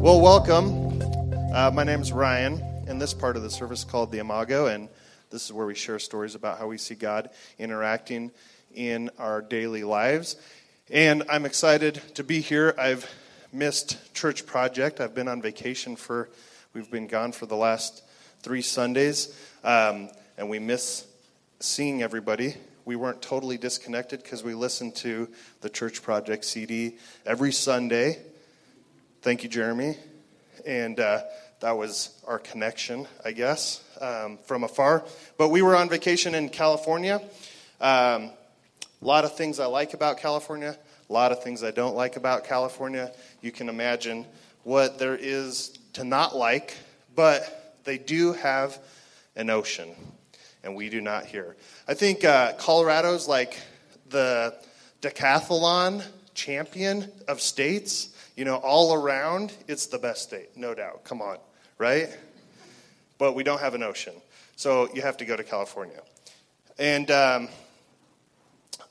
Well, welcome. Uh, my name is Ryan, and this part of the service called the Imago, and this is where we share stories about how we see God interacting in our daily lives. And I'm excited to be here. I've missed Church Project. I've been on vacation for, we've been gone for the last three Sundays, um, and we miss seeing everybody. We weren't totally disconnected because we listened to the Church Project CD every Sunday. Thank you, Jeremy. And uh, that was our connection, I guess, um, from afar. But we were on vacation in California. Um, a lot of things I like about California, a lot of things I don't like about California. You can imagine what there is to not like, but they do have an ocean, and we do not here. I think uh, Colorado's like the decathlon champion of states. You know, all around, it's the best state, no doubt. Come on, right? But we don't have an ocean. So you have to go to California. And um,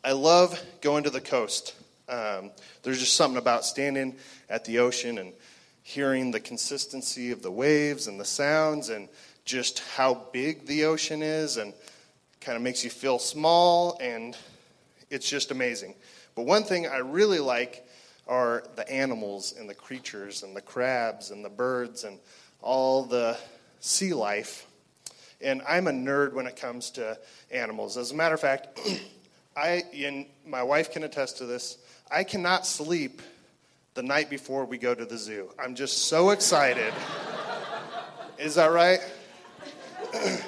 I love going to the coast. Um, there's just something about standing at the ocean and hearing the consistency of the waves and the sounds and just how big the ocean is and kind of makes you feel small and it's just amazing. But one thing I really like are the animals and the creatures and the crabs and the birds and all the sea life. And I'm a nerd when it comes to animals. As a matter of fact, I and my wife can attest to this. I cannot sleep the night before we go to the zoo. I'm just so excited. Is that right?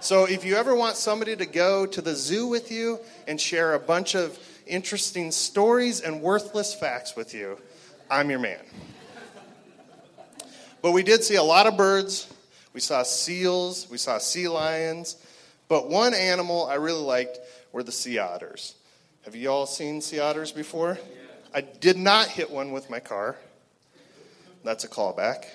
so if you ever want somebody to go to the zoo with you and share a bunch of interesting stories and worthless facts with you, I'm your man. But we did see a lot of birds. We saw seals. We saw sea lions. But one animal I really liked were the sea otters. Have you all seen sea otters before? I did not hit one with my car. That's a callback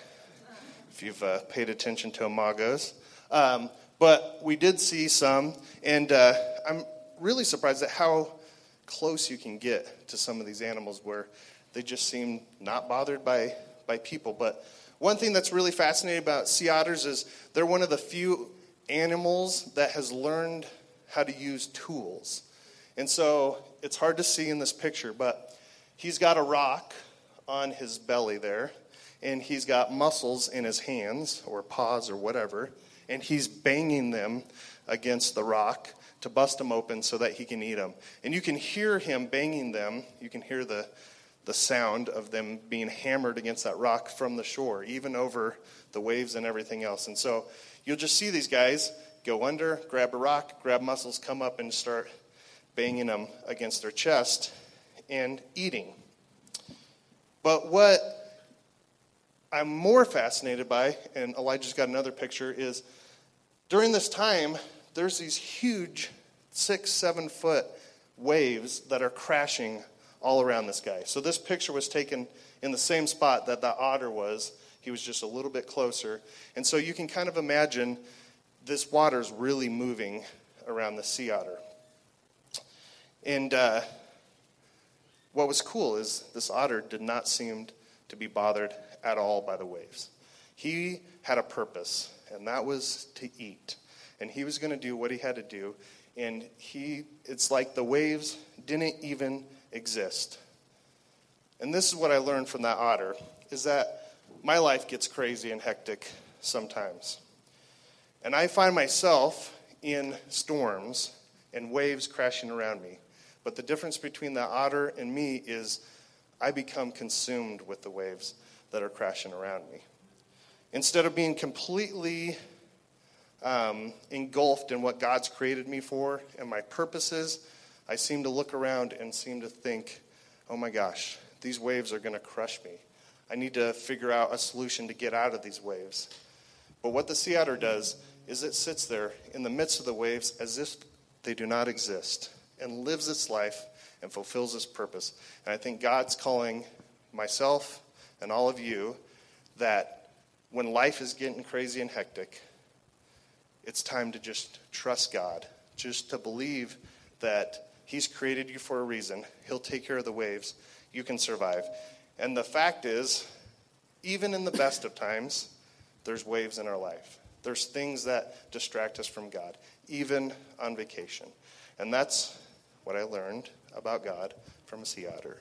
if you've uh, paid attention to Imagos. Um, but we did see some, and uh, I'm really surprised at how close you can get to some of these animals where they just seem not bothered by, by people. But one thing that's really fascinating about sea otters is they're one of the few animals that has learned how to use tools. And so it's hard to see in this picture, but he's got a rock on his belly there, and he's got mussels in his hands or paws or whatever, and he's banging them against the rock to bust them open so that he can eat them. And you can hear him banging them. You can hear the, the sound of them being hammered against that rock from the shore, even over the waves and everything else. And so you'll just see these guys go under, grab a rock, grab mussels, come up and start banging them against their chest and eating. But what I'm more fascinated by, and Elijah's got another picture, is during this time, there's these huge six, seven foot waves that are crashing all around this guy. So this picture was taken in the same spot that the otter was. He was just a little bit closer. And so you can kind of imagine this water's really moving around the sea otter. And uh, what was cool is this otter did not seem to be bothered at all by the waves. He had a purpose, and that was to eat. And he was going to do what he had to do. And he, it's like the waves didn't even exist. And this is what I learned from that otter is that my life gets crazy and hectic sometimes. And I find myself in storms and waves crashing around me. But the difference between the otter and me is I become consumed with the waves that are crashing around me. Instead of being completely um, engulfed in what God's created me for and my purposes, I seem to look around and seem to think, oh my gosh, these waves are going to crush me. I need to figure out a solution to get out of these waves. But what the sea otter does is it sits there in the midst of the waves as if they do not exist and lives its life and fulfills its purpose. And I think God's calling myself and all of you that when life is getting crazy and hectic, it's time to just trust God, just to believe that He's created you for a reason. He'll take care of the waves. You can survive. And the fact is, even in the best of times, there's waves in our life. There's things that distract us from God, even on vacation. And that's what I learned about God from a sea otter.